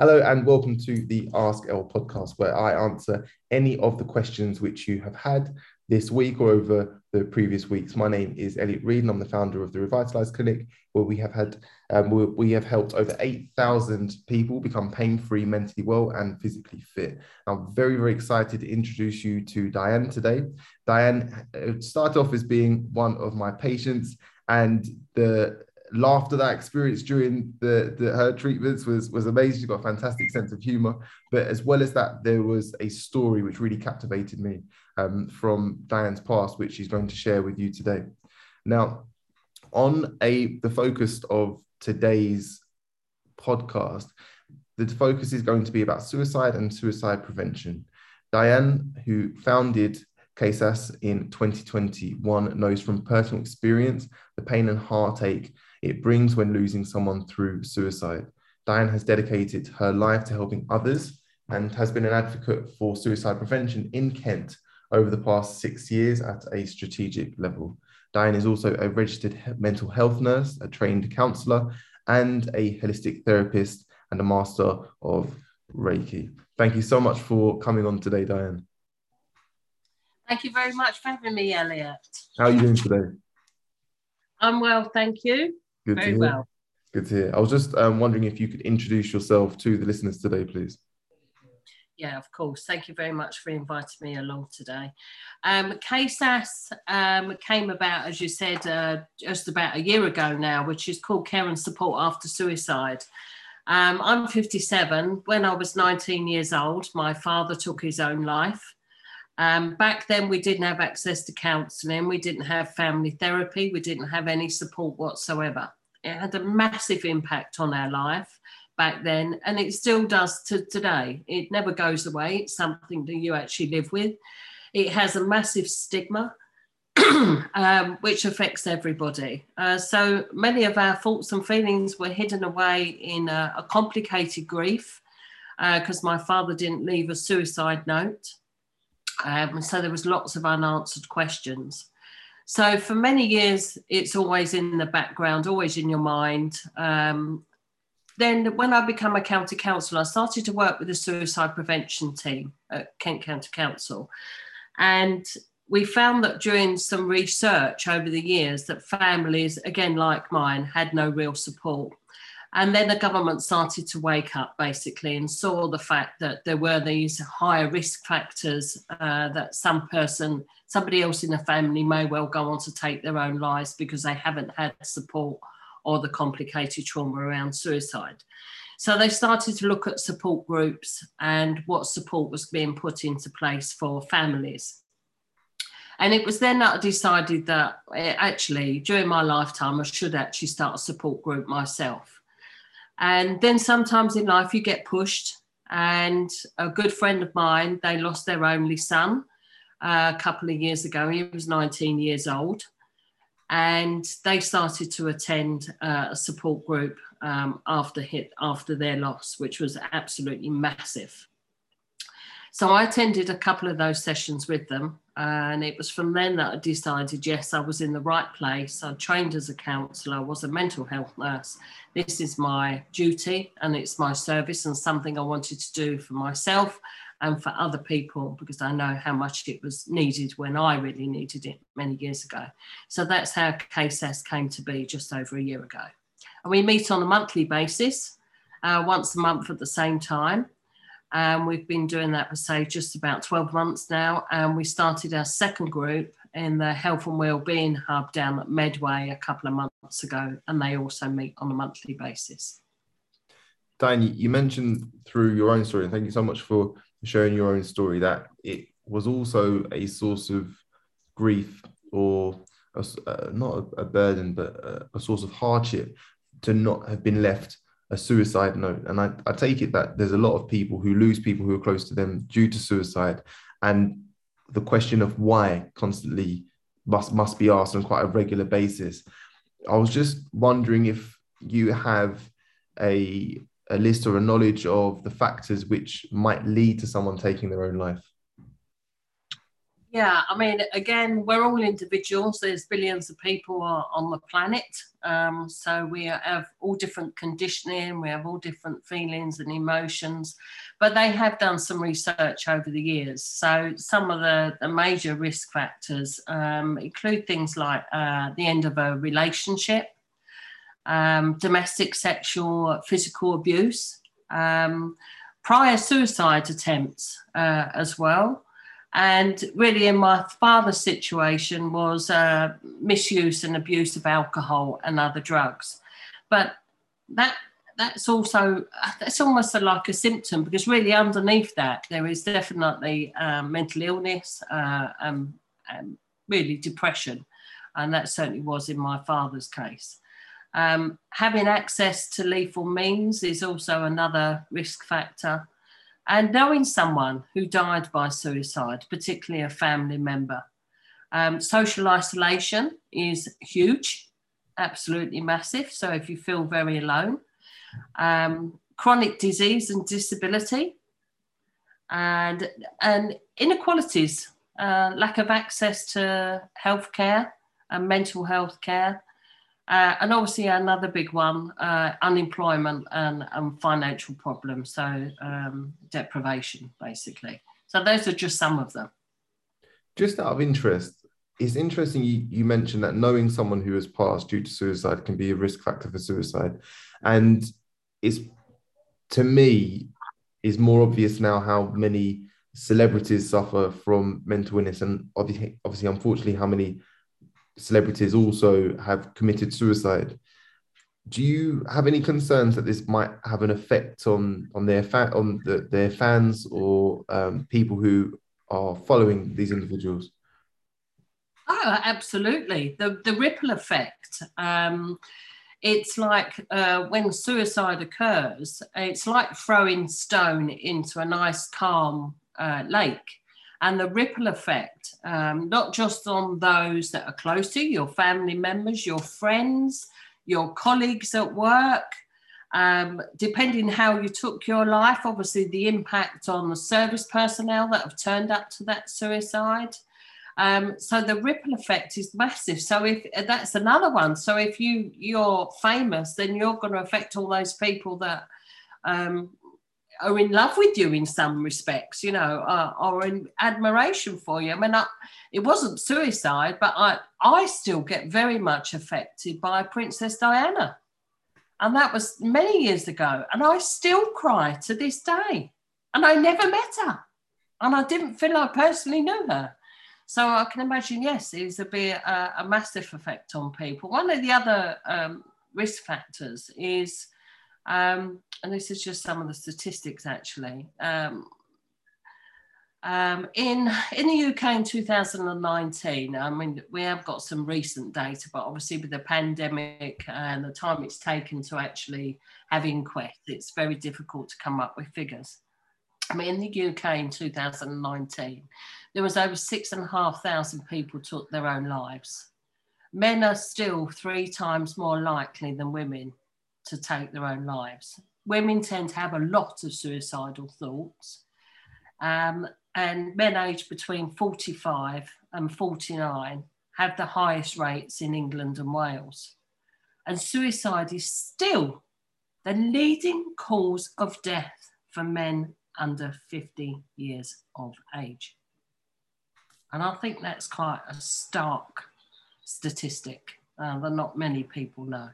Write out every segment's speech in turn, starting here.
Hello and welcome to the Ask L podcast, where I answer any of the questions which you have had this week or over the previous weeks. My name is Elliot Reed, and I'm the founder of the Revitalize Clinic, where we have had um, we, have helped over 8,000 people become pain-free, mentally well, and physically fit. I'm very very excited to introduce you to Diane today. Diane uh, started off as being one of my patients, and the laughter that experience during the, the, her treatments was was amazing. She's got a fantastic sense of humor, but as well as that, there was a story which really captivated me um, from Diane's past, which she's going to share with you today. Now, on a the focus of today's podcast, the focus is going to be about suicide and suicide prevention. Diane, who founded CASAS in 2021, knows from personal experience the pain and heartache it brings when losing someone through suicide. Diane has dedicated her life to helping others and has been an advocate for suicide prevention in Kent over the past six years at a strategic level. Diane is also a registered mental health nurse, a trained counsellor, and a holistic therapist and a master of Reiki. Thank you so much for coming on today, Diane. Thank you very much for having me, Elliot. How are you doing today? I'm well, thank you. Good Very to hear. well. Good to hear. I was just um, wondering if you could introduce yourself to the listeners today, please. Yeah, of course. Thank you very much for inviting me along today. Um, CASAS um, came about, as you said, uh, just about a year ago now, which is called Care and Support After Suicide. Um, I'm 57. When I was 19 years old, my father took his own life. Um, back then, we didn't have access to counselling, we didn't have family therapy, we didn't have any support whatsoever. It had a massive impact on our life back then, and it still does to today. It never goes away, it's something that you actually live with. It has a massive stigma. um, which affects everybody. Uh, so many of our thoughts and feelings were hidden away in a, a complicated grief because uh, my father didn't leave a suicide note. Um, so there was lots of unanswered questions. So for many years, it's always in the background, always in your mind. Um, then when I became a county council, I started to work with the suicide prevention team at Kent County Council. And we found that during some research over the years that families, again like mine, had no real support. And then the government started to wake up basically and saw the fact that there were these higher risk factors uh, that some person, somebody else in the family may well go on to take their own lives because they haven't had support or the complicated trauma around suicide. So they started to look at support groups and what support was being put into place for families. And it was then that I decided that eh, actually, during my lifetime, I should actually start a support group myself. And then sometimes in life you get pushed. And a good friend of mine, they lost their only son uh, a couple of years ago. He was 19 years old. And they started to attend uh, a support group um, after hit after their loss, which was absolutely massive. So I attended a couple of those sessions with them. And it was from then that I decided, yes, I was in the right place. I trained as a counsellor, I was a mental health nurse. This is my duty and it's my service and something I wanted to do for myself and for other people because I know how much it was needed when I really needed it many years ago. So that's how CASAS came to be just over a year ago. And we meet on a monthly basis, uh, once a month at the same time. And we've been doing that for, say, just about 12 months now. And we started our second group in the Health and Wellbeing Hub down at Medway a couple of months ago. And they also meet on a monthly basis. Diane, you mentioned through your own story, and thank you so much for sharing your own story, that it was also a source of grief or a, uh, not a, a, burden, but a, a source of hardship to not have been left a suicide note. And I, I take it that there's a lot of people who lose people who are close to them due to suicide. And the question of why constantly must must be asked on quite a regular basis. I was just wondering if you have a a list or a knowledge of the factors which might lead to someone taking their own life. Yeah, I mean, again, we're all individuals. There's billions of people on the planet. Um, so we have all different conditioning, we have all different feelings and emotions. But they have done some research over the years. So some of the, the major risk factors um, include things like uh, the end of a relationship, um, domestic, sexual, physical abuse, um, prior suicide attempts uh, as well and really in my father's situation was uh, misuse and abuse of alcohol and other drugs. But that that's also that's almost like a symptom because really underneath that there is definitely um, mental illness uh, and, and, really depression. And that certainly was in my father's case. Um, having access to lethal means is also another risk factor and knowing someone who died by suicide, particularly a family member. Um, social isolation is huge, absolutely massive. So if you feel very alone, um, chronic disease and disability, and and inequalities, uh, lack of access to healthcare and mental health care, uh, and obviously, another big one uh, unemployment and, and, financial problems. So, um, deprivation, basically. So, those are just some of them. Just out of interest, it's interesting you, you mentioned that knowing someone who has passed due to suicide can be a risk factor for suicide. And it's, to me, is more obvious now how many celebrities suffer from mental illness and obviously, obviously unfortunately, how many celebrities also have committed suicide. Do you have any concerns that this might have an effect on on their fa- on the, their fans or um, people who are following these individuals? Oh, absolutely. The the ripple effect. Um, it's like uh, when suicide occurs. It's like throwing stone into a nice calm uh, lake and the ripple effect, um, not just on those that are close to you, your family members, your friends, your colleagues at work, um, depending how you took your life, obviously the impact on the service personnel that have turned up to that suicide. Um, so the ripple effect is massive. So if that's another one. So if you you're famous, then you're going to affect all those people that um, are in love with you in some respects, you know, uh, or in admiration for you. I mean, I, it wasn't suicide, but I, I still get very much affected by Princess Diana. And that was many years ago. And I still cry to this day. And I never met her. And I didn't feel I personally knew her. So I can imagine, yes, it would be a, a, massive effect on people. One of the other um, risk factors is um, and this is just some of the statistics actually. Um, um, in in the UK in 2019, I mean, we have got some recent data, but obviously with the pandemic and the time it's taken to actually have inquests, it's very difficult to come up with figures. I mean, in the UK in 2019, there was over six and a half thousand people took their own lives. Men are still three times more likely than women to take their own lives. Women tend to have a lot of suicidal thoughts. Um, and men aged between 45 and 49 have the highest rates in England and Wales. And suicide is still the leading cause of death for men under 50 years of age. And I think that's quite a stark statistic uh, that not many people know.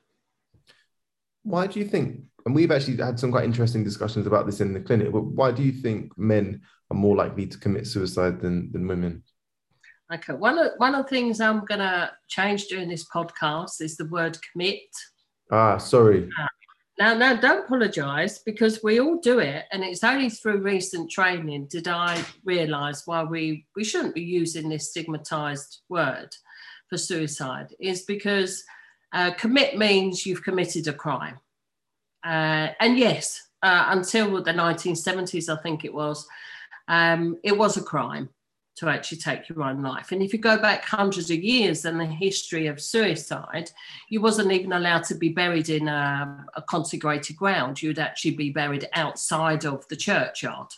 Why do you think, and we've actually had some quite interesting discussions about this in the clinic, but why do you think men are more likely to commit suicide than, than women? Okay, one of, one of the things I'm going to change during this podcast is the word commit. Ah, sorry. Uh, now, now, don't apologise because we all do it, and it's only through recent training did I realise why we we shouldn't be using this stigmatised word for suicide. Is because uh, commit means you've committed a crime. Uh, and yes, uh, until the 1970s, I think it was, um, it was a crime to actually take your own life. And if you go back hundreds of years in the history of suicide, you wasn't even allowed to be buried in a, a consecrated ground. You'd actually be buried outside of the churchyard.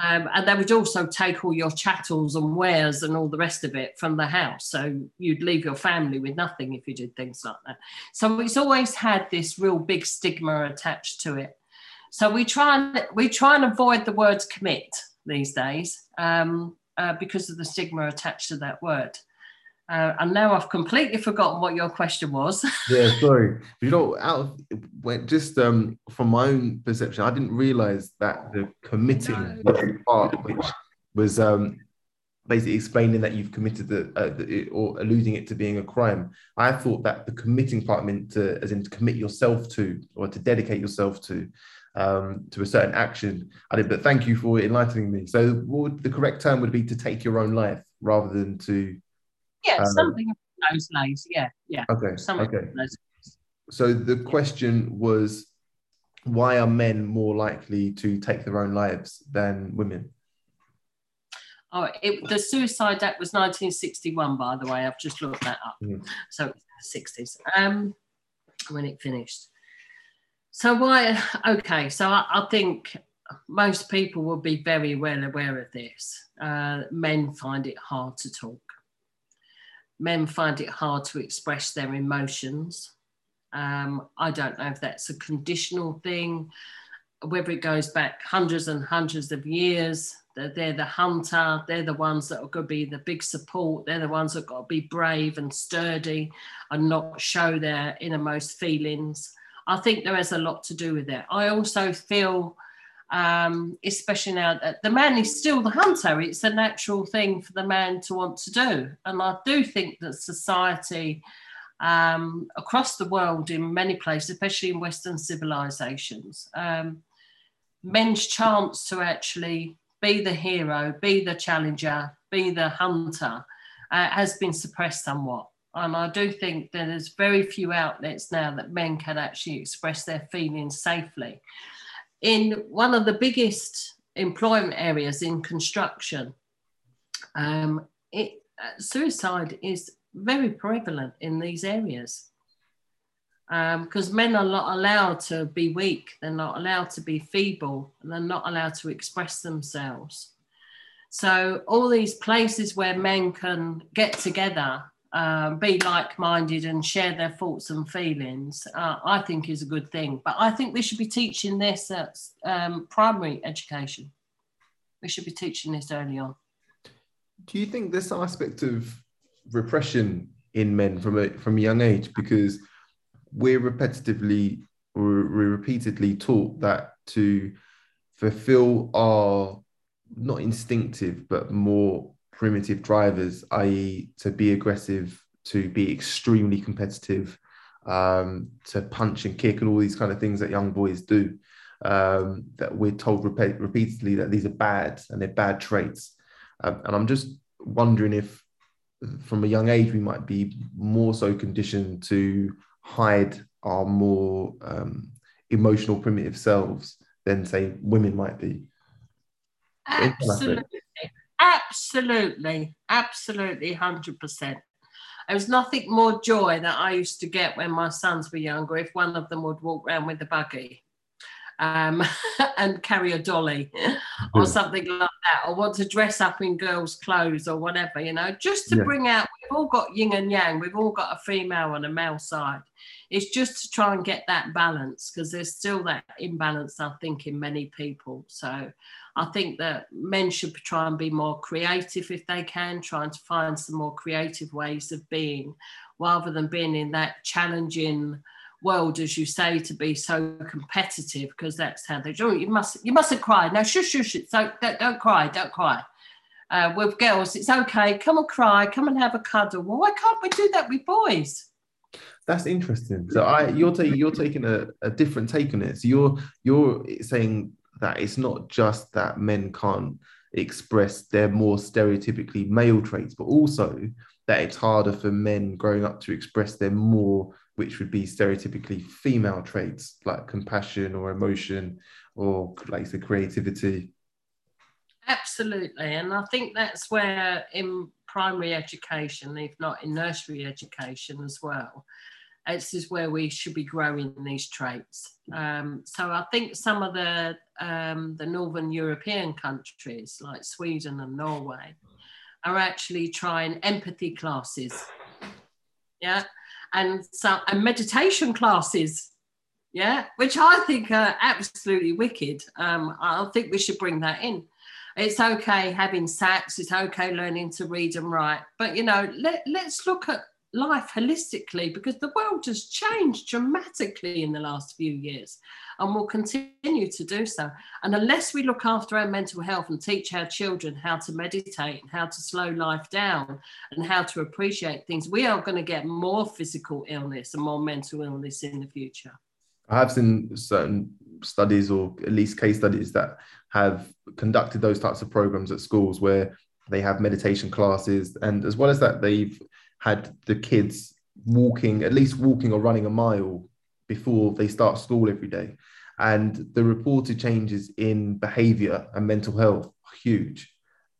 Um, and they would also take all your chattels and wares and all the rest of it from the house. So you'd leave your family with nothing if you did things like that. So it's always had this real big stigma attached to it. So we try and we try and avoid the word commit these days um, uh, because of the stigma attached to that word. Uh, and now I've completely forgotten what your question was. yeah, sorry. You know, out of when, just um, from my own perception, I didn't realize that the committing was part which was um, basically explaining that you've committed the, uh, the, or alluding it to being a crime. I thought that the committing part meant to, as in to commit yourself to or to dedicate yourself to um, to a certain action. I did, but thank you for enlightening me. So, would, the correct term would be to take your own life rather than to yeah, um, something those lines. Yeah, yeah. Okay. okay. So the question was, why are men more likely to take their own lives than women? Oh, it, the Suicide Act was 1961, by the way. I've just looked that up. Mm. So 60s um, when it finished. So why? Okay, so I, I, think most people will be very well aware of this. Uh, men find it hard to talk men find it hard to express their emotions. Um, I don't know if that's a conditional thing, whether it goes back hundreds and hundreds of years. They're, they're the hunter, they're the ones that are going to be the big support, they're the ones that got to be brave and sturdy and not show their innermost feelings. I think there is a lot to do with it. I also feel um, especially now that the man is still the hunter. It's a natural thing for the man to want to do. And I do think that society um, across the world, in many places, especially in Western civilizations, um, men's chance to actually be the hero, be the challenger, be the hunter uh, has been suppressed somewhat. And I do think that there's very few outlets now that men can actually express their feelings safely in one of the biggest employment areas in construction, um, it, uh, suicide is very prevalent in these areas because um, men are not allowed to be weak, they're not allowed to be feeble, and they're not allowed to express themselves. So, all these places where men can get together um, be like-minded and share their thoughts and feelings uh, i think is a good thing. But i think we should be teaching this at um, primary education. We should be teaching this early on. Do you think this aspect of repression in men from a from a young age? Because we're repetitively we're repeatedly taught that to fulfill our not instinctive but more primitive drivers, i.e., to be aggressive, to be extremely competitive, um, to punch and kick, and all these kind of things that young boys do. Um, that we're told repeat, repeatedly that these are bad and they're bad traits. Um, and I'm just wondering if, from a young age, we might be more so conditioned to hide our more um, emotional, primitive selves than, say, women might be. Absolutely. Absolutely, absolutely, 100%. There was nothing more joy that I used to get when my sons were younger if one of them would walk around with a buggy um, and carry a dolly or something like that, or want to dress up in girls' clothes or whatever, you know, just to yeah. bring out, we've all got yin and yang, we've all got a female and a male side. It's just to try and get that balance because there's still that imbalance, I think, in many people. So I think that men should try and be more creative if they can, trying to find some more creative ways of being rather than being in that challenging world, as you say, to be so competitive because that's how they do. You must you mustn't cry. No, shush, shush. So don't, don't cry, don't cry. Uh, with girls, it's okay. Come and cry. Come and have a cuddle. Well, why can't we do that with boys? That's interesting. So I, you're taking you're taking a, a different take on it. So you're you're saying that it's not just that men can't express their more stereotypically male traits, but also that it's harder for men growing up to express their more which would be stereotypically female traits like compassion or emotion or like the creativity. Absolutely and i think that's where in primary education if not in nursery education as well this is where we should be growing these traits. Um, so I think some of the um, the northern European countries like Sweden and Norway are actually trying empathy classes, yeah, and some and meditation classes, yeah, which I think are absolutely wicked. Um, I think we should bring that in. It's okay having SATs, it's okay learning to read and write, but you know, let, let's look at life holistically because the world has changed dramatically in the last few years and will continue to do so. And unless we look after our mental health and teach our children how to meditate and how to slow life down and how to appreciate things, we are going to get more physical illness and more mental illness in the future. I have seen certain studies or at least case studies that have conducted those types of programs at schools where they have meditation classes and as well as that they've had the kids walking, at least walking or running a mile before they start school every day. And the reported changes in behavior and mental health are huge,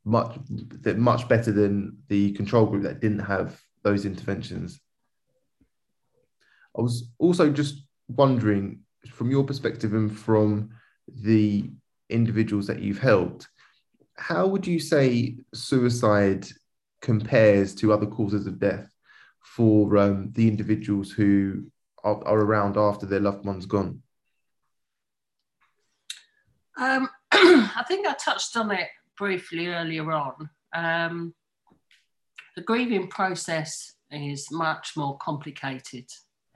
much, much better than the control group that didn't have those interventions. I was also just wondering, from your perspective and from the individuals that you've helped, how would you say suicide compares to other causes of death for um, the individuals who are, are, around after their loved one's gone? Um, I think I touched on it briefly earlier on. Um, the grieving process is much more complicated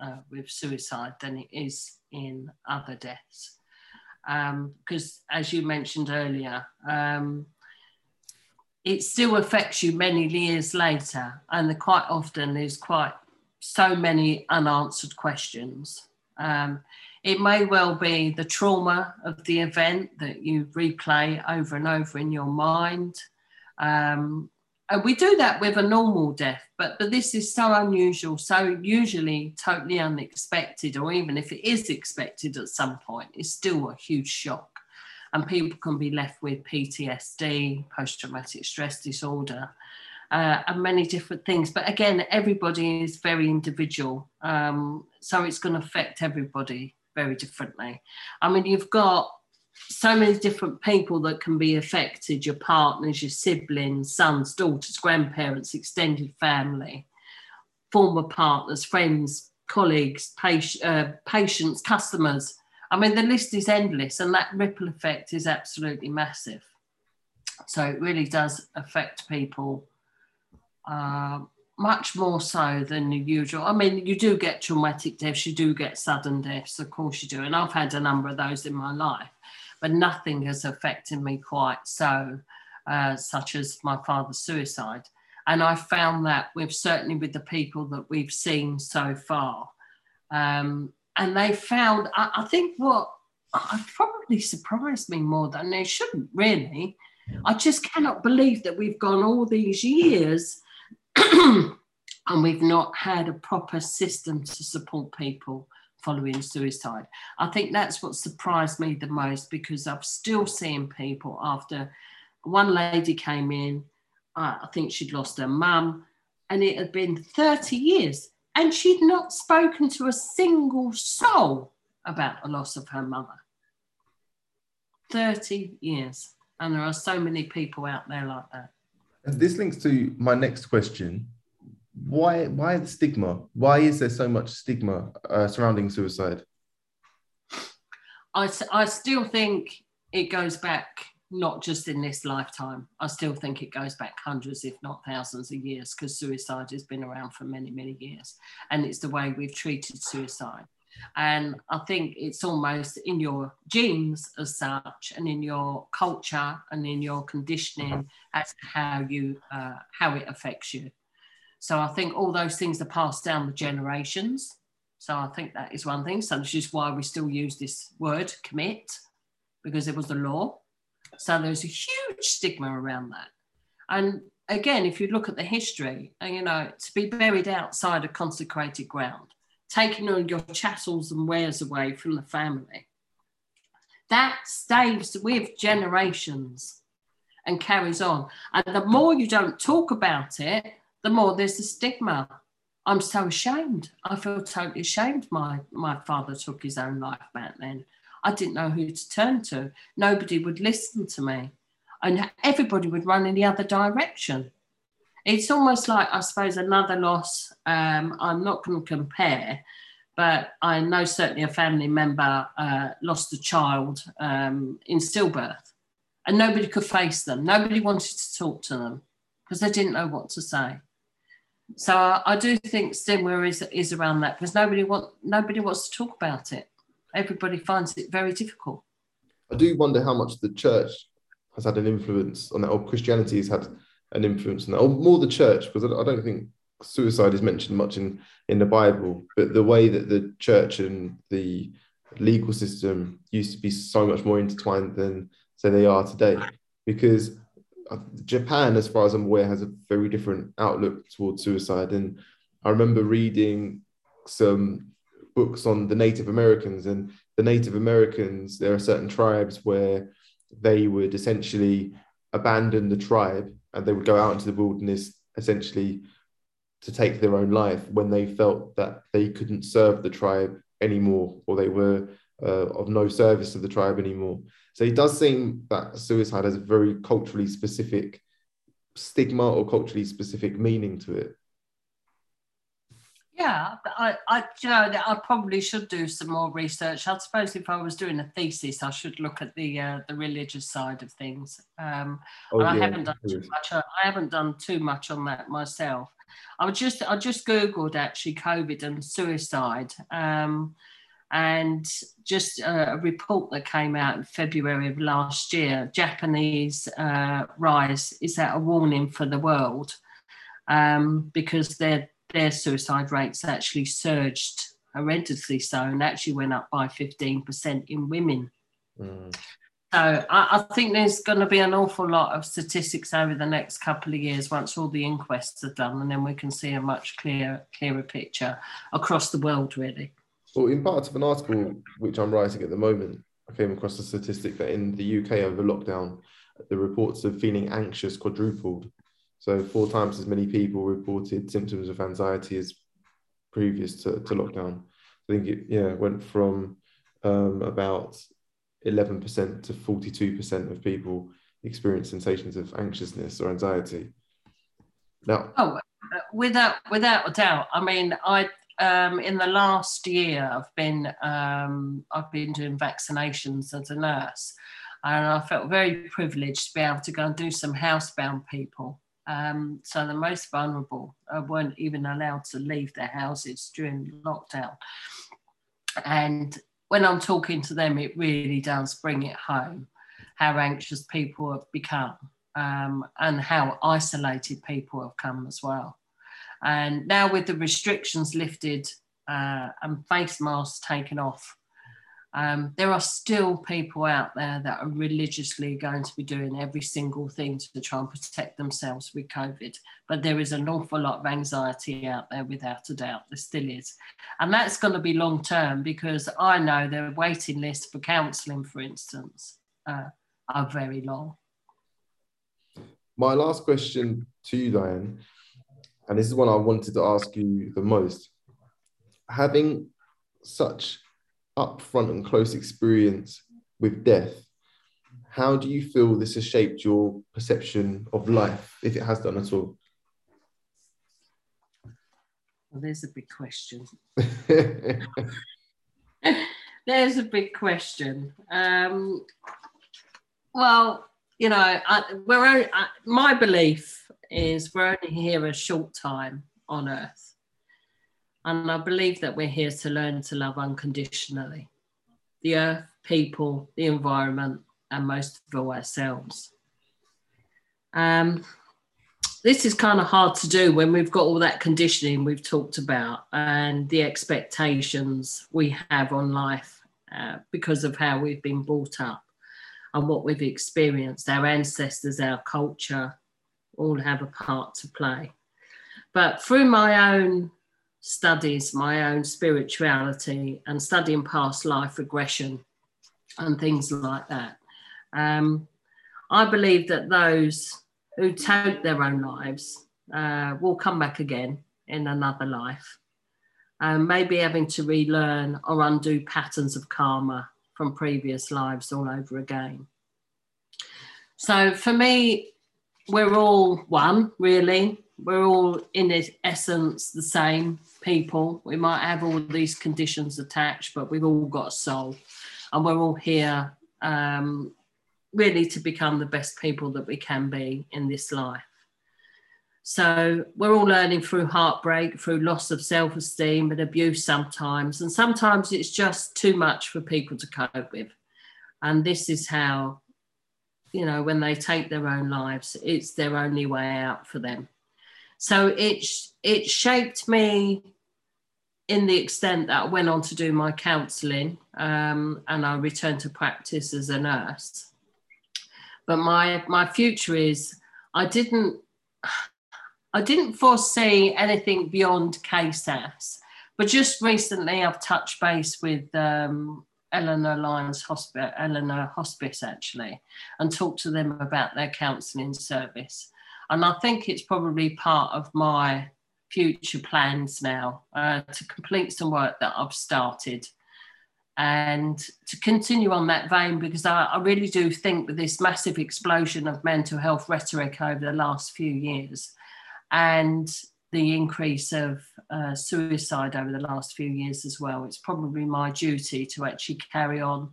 uh, with suicide than it is in other deaths. Because, um, as you mentioned earlier, um, it still affects you many years later, and quite often there's quite so many unanswered questions. Um, it may well be the trauma of the event that you replay over and over in your mind. Um, and we do that with a normal death, but, but this is so unusual, so usually totally unexpected, or even if it is expected at some point, it's still a huge shock and people can be left with PTSD, post traumatic stress disorder, uh, and many different things. But again, everybody is very individual, um, so it's going to affect everybody very differently. I mean, you've got so many different people that can be affected your partners, your siblings, sons, daughters, grandparents, extended family, former partners, friends, colleagues, patient, uh, patients, customers. I mean, the list is endless, and that ripple effect is absolutely massive. So it really does affect people uh, much more so than the usual. I mean, you do get traumatic deaths, you do get sudden deaths, of course you do, and I've had a number of those in my life, but nothing has affected me quite so, uh, such as my father's suicide. And I found that with certainly with the people that we've seen so far. Um, and they found, I, I think what I probably surprised me more than they shouldn't really. I just cannot believe that we've gone all these years and we've not had a proper system to support people following suicide. I think that's what surprised me the most because I've still seen people after one lady came in, I think she'd lost her mum, and it had been 30 years and she'd not spoken to a single soul about the loss of her mother. 30 years. And there are so many people out there like that. And this links to my next question. Why, why the stigma? Why is there so much stigma uh, surrounding suicide? I, I still think it goes back not just in this lifetime. I still think it goes back hundreds, if not thousands of years, because suicide has been around for many, many years. And it's the way we've treated suicide. And I think it's almost in your genes as such, and in your culture and in your conditioning as how you uh, how it affects you. So I think all those things are passed down the generations. So I think that is one thing. So this is why we still use this word commit, because it was the law so there's a huge stigma around that. And again, if you look at the history, uh, you know, to be buried outside a consecrated ground, taking all your chattels and wares away from the family, that stays with generations and carries on. And the more you don't talk about it, the more there's a stigma. I'm so ashamed. I feel totally ashamed. My my father took his own life back then. I didn't know who to turn to. Nobody would listen to me, and everybody would run in the other direction. It's almost like I suppose another loss. Um, I'm not going to compare, but I know certainly a family member uh, lost a child um, in stillbirth, and nobody could face them. Nobody wanted to talk to them because they didn't know what to say. So I, I do think stigma is is around that because nobody want nobody wants to talk about it. Everybody finds it very difficult. I do wonder how much the church has had an influence on that, or Christianity has had an influence on that, or more the church, because I don't think suicide is mentioned much in in the Bible, but the way that the church and the legal system used to be so much more intertwined than say they are today, because uh, Japan, as far as I'm aware, has a very different outlook towards suicide. And I remember reading some books on the Native Americans, and the Native Americans, there are certain tribes where they would essentially abandon the tribe and they would go out into the wilderness essentially to take their own life when they felt that they couldn't serve the tribe anymore or they were uh, of no service to the tribe anymore. So it does seem that suicide has a very culturally specific stigma or culturally specific meaning to it. Yeah, I, I, you know, I probably should do some more research. I suppose if I was doing a thesis, I should look at the uh, the religious side of things. Um, oh, and I haven't done too much. I haven't done too much on that myself. I just I just googled actually COVID and suicide. Um, and just a, report that came out in February of last year, Japanese uh, rise is that a warning for the world um, because their their suicide rates actually surged horrendously so and actually went up by 15% in women. Mm. So I, I, think there's going to be an awful lot of statistics over the next couple of years once all the inquests are done, and then we can see a much clearer clearer picture across the world, really. Well, in part of an article which I'm writing at the moment, I came across a statistic that in the UK over lockdown, the reports of feeling anxious quadrupled. So four times as many people reported symptoms of anxiety as previous to, to lockdown. I think it yeah went from um, about 11% to 42% of people experience sensations of anxiousness or anxiety. Now, oh, without without a doubt. I mean, I um, in the last year, I've been um, I've been doing vaccinations as a nurse, and I felt very privileged to be able to go and do some housebound people. Um, so the most vulnerable uh, weren't even allowed to leave their houses during lockdown. And when I'm talking to them, it really does bring it home how anxious people have become um, and how isolated people have come as well. And now with the restrictions lifted uh, and face masks taken off, um, there are still people out there that are religiously going to be doing every single thing to try and protect themselves with COVID. But there is an awful lot of anxiety out there, without a doubt. There still is. And that's going to be long term because I know the waiting lists for counselling, for instance, uh, are very long. My last question to you, Diane, and this is one I wanted to ask you the most. Having such upfront and close experience with death, how do you feel this has shaped your perception of life, if it has done at all? Well, there's a big question. there's a big question. Um, well, you know, I, we're only, I, my belief is we're only here a short time on earth. And I believe that we're here to learn to love unconditionally the earth, people, the environment, and most of all ourselves. Um, this is kind of hard to do when we've got all that conditioning we've talked about and the expectations we have on life uh, because of how we've been brought up and what we've experienced. Our ancestors, our culture, all have a part to play. But through my own studies, my own spirituality, and studying past life regression and things like that, um, I believe that those who take their own lives uh, will come back again in another life. And maybe having to relearn or undo patterns of karma from previous lives all over again. So for me, we're all one, really. We're all, in essence, the same people. We might have all these conditions attached, but we've all got a soul. And we're all here um, really to become the best people that we can be in this life. So we're all learning through heartbreak, through loss of self esteem and abuse sometimes. And sometimes it's just too much for people to cope with. And this is how, you know, when they take their own lives, it's their only way out for them. So it, it shaped me in the extent that I went on to do my counselling um, and I returned to practice as a nurse. But my my future is I didn't I didn't foresee anything beyond CASAS, but just recently I've touched base with um, Ellenor Lions Hospital, Ellenor Hospice actually, and talked to them about their counselling service. And I think it's probably part of my future plans now uh, to complete some work that I've started and to continue on that vein because I, I, really do think with this massive explosion of mental health rhetoric over the last few years and the increase of uh, suicide over the last few years as well, it's probably my duty to actually carry on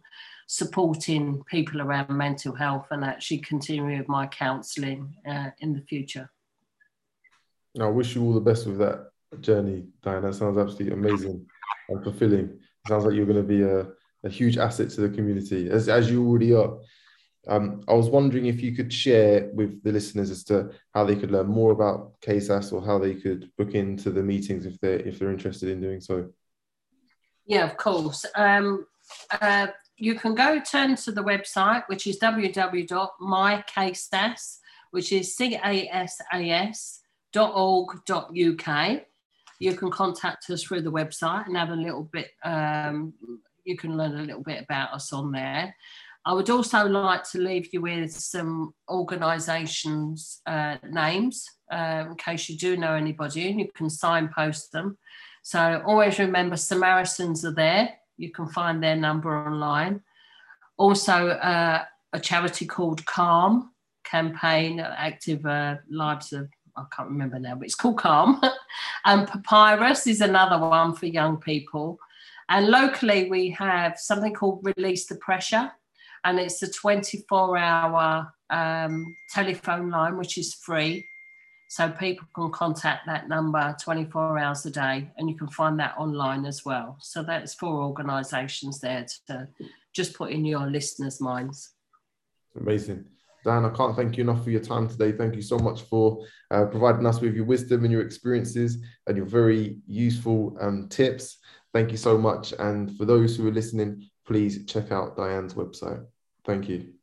supporting people around mental health and actually continue with my counselling uh, in the future. I wish you all the best with that journey, Diane. That sounds absolutely amazing and fulfilling. It sounds like you're going to be a, a huge asset to the community, as, as you already are. Um, I was wondering if you could share with the listeners as to how they could learn more about CASAS or how they could book into the meetings if they're if they're interested in doing so. Yeah, of course. Um, uh, you can go turn to the website, which is www.mykasas, which is c a s a s www.org.uk. You can contact us through the website and have a little bit, um, you can learn a little bit about us on there. I would also like to leave you with some organisations' uh, names uh, in case you do know anybody and you can signpost them. So always remember Samaritans are there. You can find their number online. Also, uh, a charity called Calm campaign, Active uh, Lives of I can't remember now, but it's called Calm. and Papyrus is another one for young people. And locally, we have something called Release the Pressure, and it's a 24 hour um, telephone line, which is free. So people can contact that number 24 hours a day, and you can find that online as well. So that's for organisations there to just put in your listeners' minds. Amazing. Dan, I can't thank you enough for your time today. Thank you so much for uh, providing us with your wisdom and your experiences and your very useful um, tips. Thank you so much. And for those who are listening, please check out Diane's website. Thank you.